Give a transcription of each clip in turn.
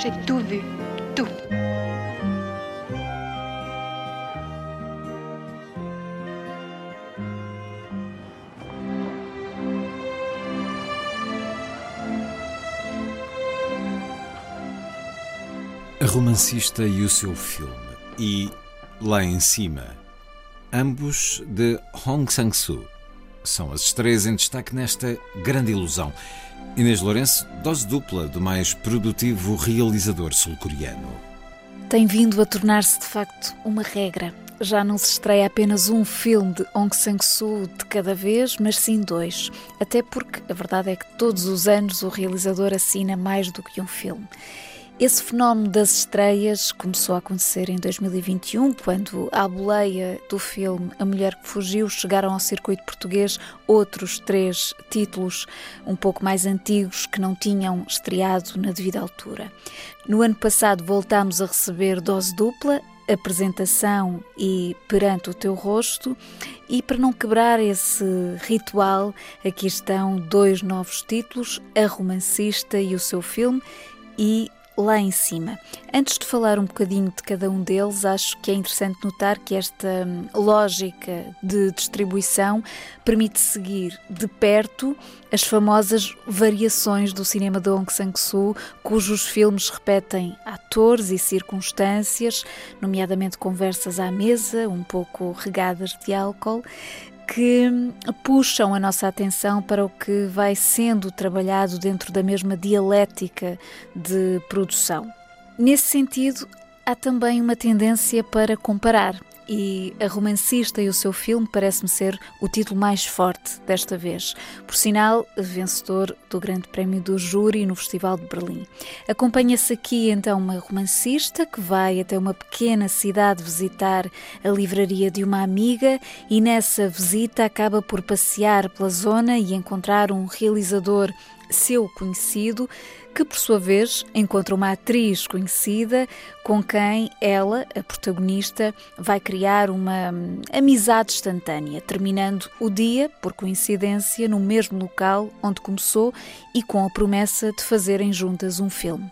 J'ai tout vu, tout. A romancista e o seu filme. E Lá em Cima. Ambos de Hong Sang-soo. São as estreias em destaque nesta grande ilusão. Inês Lourenço, dose dupla do mais produtivo realizador sul-coreano. Tem vindo a tornar-se de facto uma regra. Já não se estreia apenas um filme de Hong Sang-soo de cada vez, mas sim dois. Até porque a verdade é que todos os anos o realizador assina mais do que um filme. Esse fenómeno das estreias começou a acontecer em 2021, quando, à boleia do filme A Mulher que Fugiu, chegaram ao circuito português outros três títulos um pouco mais antigos que não tinham estreado na devida altura. No ano passado voltámos a receber dose dupla, apresentação e perante o teu rosto. E para não quebrar esse ritual, aqui estão dois novos títulos: A Romancista e o seu filme e lá em cima. Antes de falar um bocadinho de cada um deles, acho que é interessante notar que esta hum, lógica de distribuição permite seguir de perto as famosas variações do cinema de Hong Sang-soo, cujos filmes repetem atores e circunstâncias, nomeadamente conversas à mesa, um pouco regadas de álcool, que puxam a nossa atenção para o que vai sendo trabalhado dentro da mesma dialética de produção. Nesse sentido, há também uma tendência para comparar. E A Romancista e o seu filme parece-me ser o título mais forte desta vez. Por sinal, vencedor do Grande Prémio do Júri no Festival de Berlim. Acompanha-se aqui então uma romancista que vai até uma pequena cidade visitar a livraria de uma amiga e nessa visita acaba por passear pela zona e encontrar um realizador seu conhecido, que por sua vez encontra uma atriz conhecida com quem ela, a protagonista, vai criar uma hum, amizade instantânea, terminando o dia, por coincidência, no mesmo local onde começou e com a promessa de fazerem juntas um filme.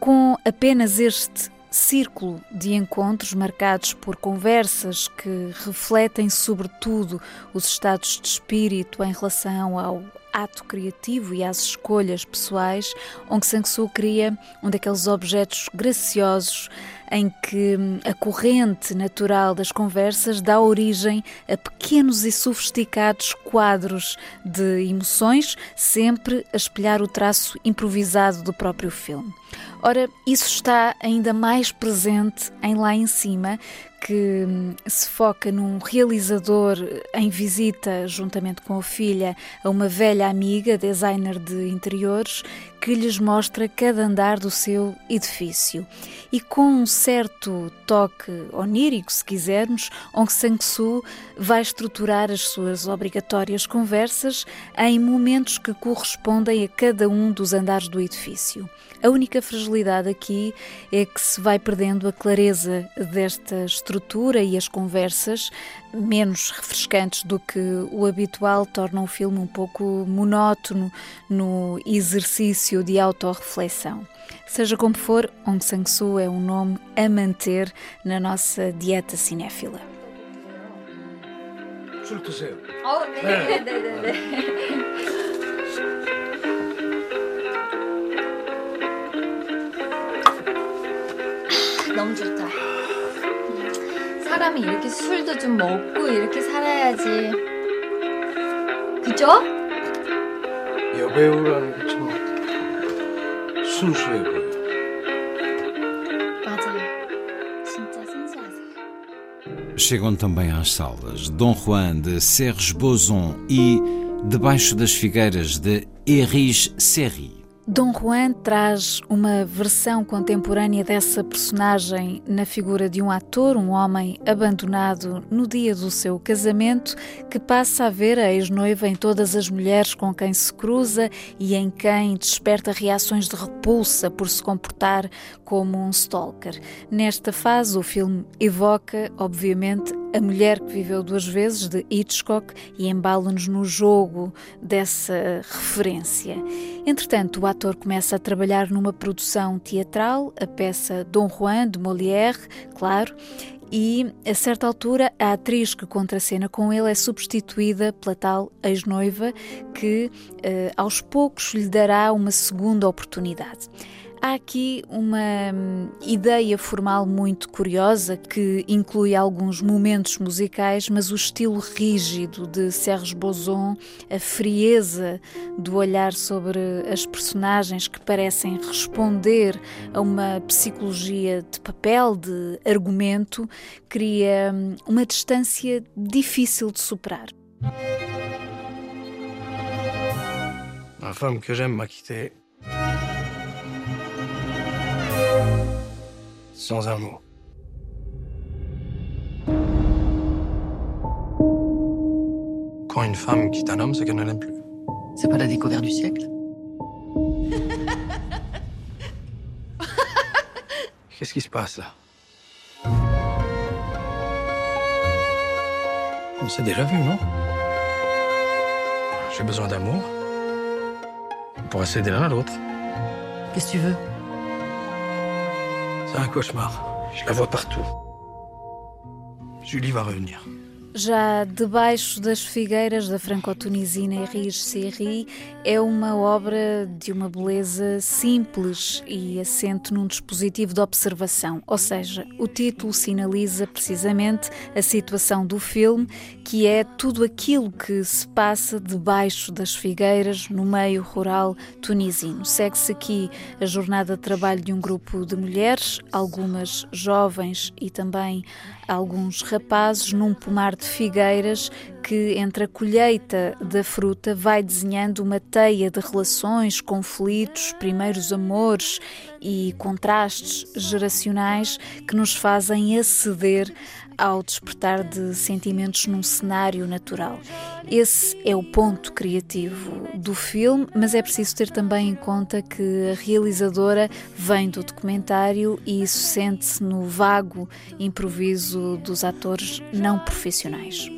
Com apenas este círculo de encontros marcados por conversas que refletem sobretudo os estados de espírito em relação ao ato criativo e às escolhas pessoais, Aung San Suu cria um daqueles objetos graciosos em que a corrente natural das conversas dá origem a pequenos e sofisticados quadros de emoções, sempre a espelhar o traço improvisado do próprio filme. Ora, isso está ainda mais presente em Lá em Cima, que se foca num realizador em visita, juntamente com a filha, a uma velha amiga, designer de interiores, que lhes mostra cada andar do seu edifício. E com um certo toque onírico, se quisermos, Aung San Suu vai estruturar as suas obrigatórias conversas em momentos que correspondem a cada um dos andares do edifício. A única fragilidade aqui é que se vai perdendo a clareza desta estrutura e as conversas, menos refrescantes do que o habitual, tornam o filme um pouco monótono no exercício de autorreflexão. Seja como for, Aung San Suu é um nome a manter na nossa dieta cinéfila. 술 드세요. 어, 네, 네, 네, 네. 너무 좋다. 사람이 이렇게 술도 좀 먹고 이렇게 살아야지. 그죠? 여배우라는 게 참 순수해 보여. 맞아요. 진짜 순수하세요. chegam também às salas Dom Juan de Serge Boson e Debaixo das Figueiras de Erich Serri. Dom Juan traz uma versão contemporânea dessa personagem na figura de um ator, um homem abandonado no dia do seu casamento, que passa a ver a ex-noiva em todas as mulheres com quem se cruza e em quem desperta reações de repulsa por se comportar como um stalker. Nesta fase, o filme evoca, obviamente, a Mulher que Viveu Duas Vezes, de Hitchcock, e embala-nos no jogo dessa referência. Entretanto, o ator começa a trabalhar numa produção teatral, a peça Dom Juan, de Molière, claro, e a certa altura a atriz que contracena com ele é substituída pela tal ex-noiva que eh, aos poucos lhe dará uma segunda oportunidade. Há aqui uma hum, ideia formal muito curiosa que inclui alguns momentos musicais, mas o estilo rígido de Serge Boson, a frieza do olhar sobre as personagens que parecem responder a uma psicologia de papel, de argumento, cria hum, uma distância difícil de superar. Ma femme que j'aime m'a quitté sans un mot. Quand une femme quitte un homme, c'est qu'elle ne l'aime plus. C'est pas la découverte du siècle? Qu'est-ce qui se passe là? On s'est déjà vu, non? J'ai besoin d'amour. On pourrait s'aider l'un à l'autre. Qu'est-ce que tu veux? C'est un cauchemar. Je la vois partout. Julie va revenir. Já Debaixo das Figueiras da franco-tunisina Erich Serri é uma obra de uma beleza simples e assente num dispositivo de observação, ou seja, o título sinaliza precisamente a situação do filme, que é tudo aquilo que se passa debaixo das figueiras no meio rural tunisino. Segue-se aqui a jornada de trabalho de um grupo de mulheres, algumas jovens e também alguns rapazes num pomar de figueiras que, entre a colheita da fruta, vai desenhando uma teia de relações, conflitos, primeiros amores e contrastes geracionais que nos fazem aceder ao despertar de sentimentos num cenário natural. Esse é o ponto criativo do filme, mas é preciso ter também em conta que a realizadora vem do documentário e isso sente-se no vago improviso dos atores não profissionais.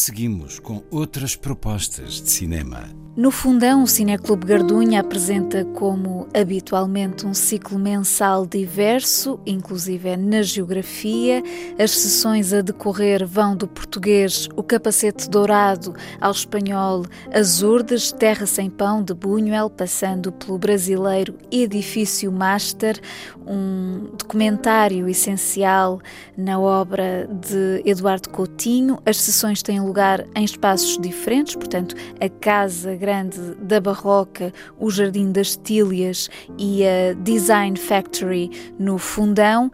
Seguimos com outras propostas de cinema. No fundão, o Cineclube Gardunha apresenta, como habitualmente, um ciclo mensal diverso, inclusive na geografia. As sessões a decorrer vão do português O Capacete Dourado ao espanhol Azurdes, Terra Sem Pão, de Buñuel, passando pelo brasileiro Edifício Master, um documentário essencial na obra de Eduardo Coutinho. As sessões têm lugar em espaços diferentes, portanto, a Casa Grande da Barroca, o Jardim das Tílias e a Design Factory no Fundão.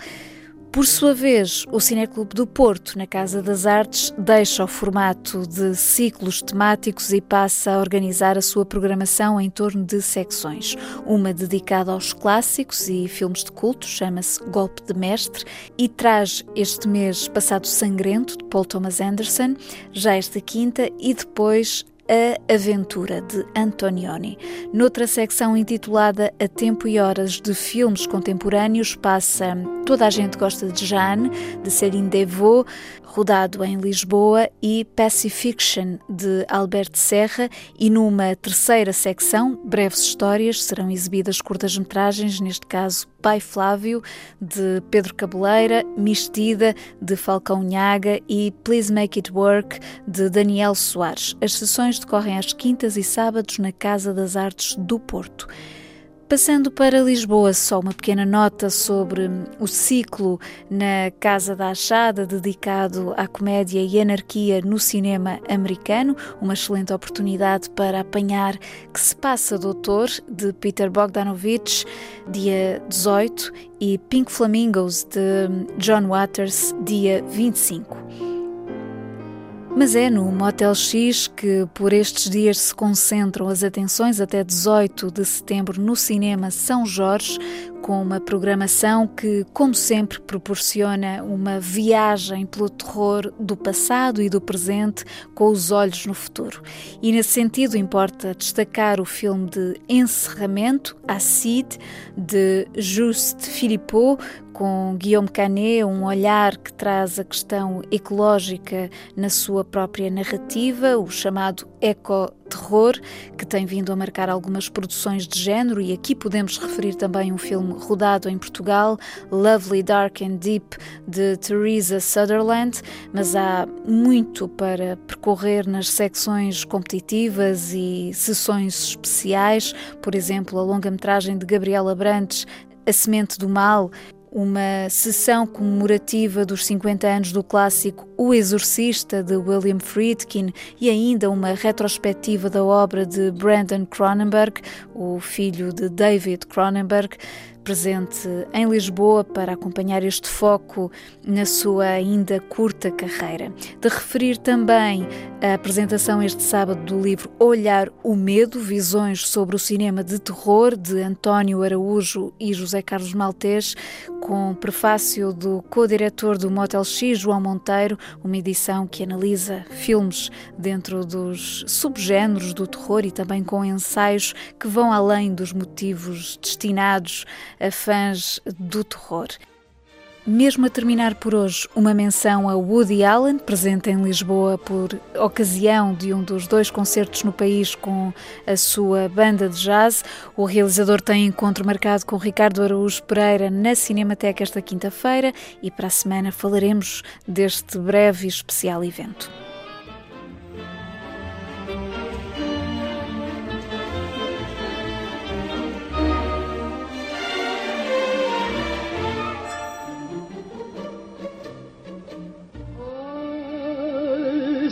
Por sua vez, o Cineclube do Porto, na Casa das Artes, deixa o formato de ciclos temáticos e passa a organizar a sua programação em torno de secções. Uma dedicada aos clássicos e filmes de culto, chama-se Golpe de Mestre, e traz este mês Passado Sangrento, de Paul Thomas Anderson, já esta quinta, e depois A Aventura, de Antonioni. Noutra secção intitulada A Tempo e Horas de Filmes Contemporâneos, passa Toda a Gente Gosta de Jeanne, de Céline Devaux, rodado em Lisboa, e Pacifiction, de Alberto Serra, e numa terceira secção, breves histórias, serão exibidas curtas-metragens, neste caso Pai Flávio, de Pedro Cabeleira, Mistida, de Falcão Nhaga e Please Make It Work, de Daniel Soares. As sessões decorrem às quintas e sábados na Casa das Artes do Porto. Passando para Lisboa, só uma pequena nota sobre o ciclo na Casa da Achada, dedicado à comédia e anarquia no cinema americano. Uma excelente oportunidade para apanhar que se passa Doutor, de Peter Bogdanovich, dia 18, e Pink Flamingos, de John Waters, dia 25. Mas é no Motel X que por estes dias se concentram as atenções até 18 de setembro no cinema São Jorge, com uma programação que, como sempre, proporciona uma viagem pelo terror do passado e do presente com os olhos no futuro. E nesse sentido importa destacar o filme de encerramento, Acide, de Juste Philippot, com Guillaume Canet, um olhar que traz a questão ecológica na sua própria narrativa, o chamado eco-terror, que tem vindo a marcar algumas produções de género, e aqui podemos referir também um filme rodado em Portugal, Lovely, Dark and Deep, de Teresa Sutherland, mas há muito para percorrer nas secções competitivas e sessões especiais, por exemplo, a longa-metragem de Gabriela Brantes, A Semente do Mal, uma sessão comemorativa dos 50 anos do clássico O Exorcista de William Friedkin e ainda uma retrospectiva da obra de Brandon Cronenberg, o filho de David Cronenberg, presente em Lisboa para acompanhar este foco na sua ainda curta carreira. De referir também a apresentação este sábado do livro Olhar o Medo, visões sobre o cinema de terror de António Araújo e José Carlos Maltês, com prefácio do co-diretor do Motel X, João Monteiro, uma edição que analisa filmes dentro dos subgéneros do terror e também com ensaios que vão além dos motivos destinados a fãs do terror. Mesmo a terminar por hoje, uma menção a Woody Allen, presente em Lisboa por ocasião de um dos dois concertos no país com a sua banda de jazz. O realizador tem encontro marcado com Ricardo Araújo Pereira na Cinemateca esta quinta-feira e para a semana falaremos deste breve e especial evento.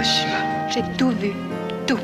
J'ai tout vu. Tout.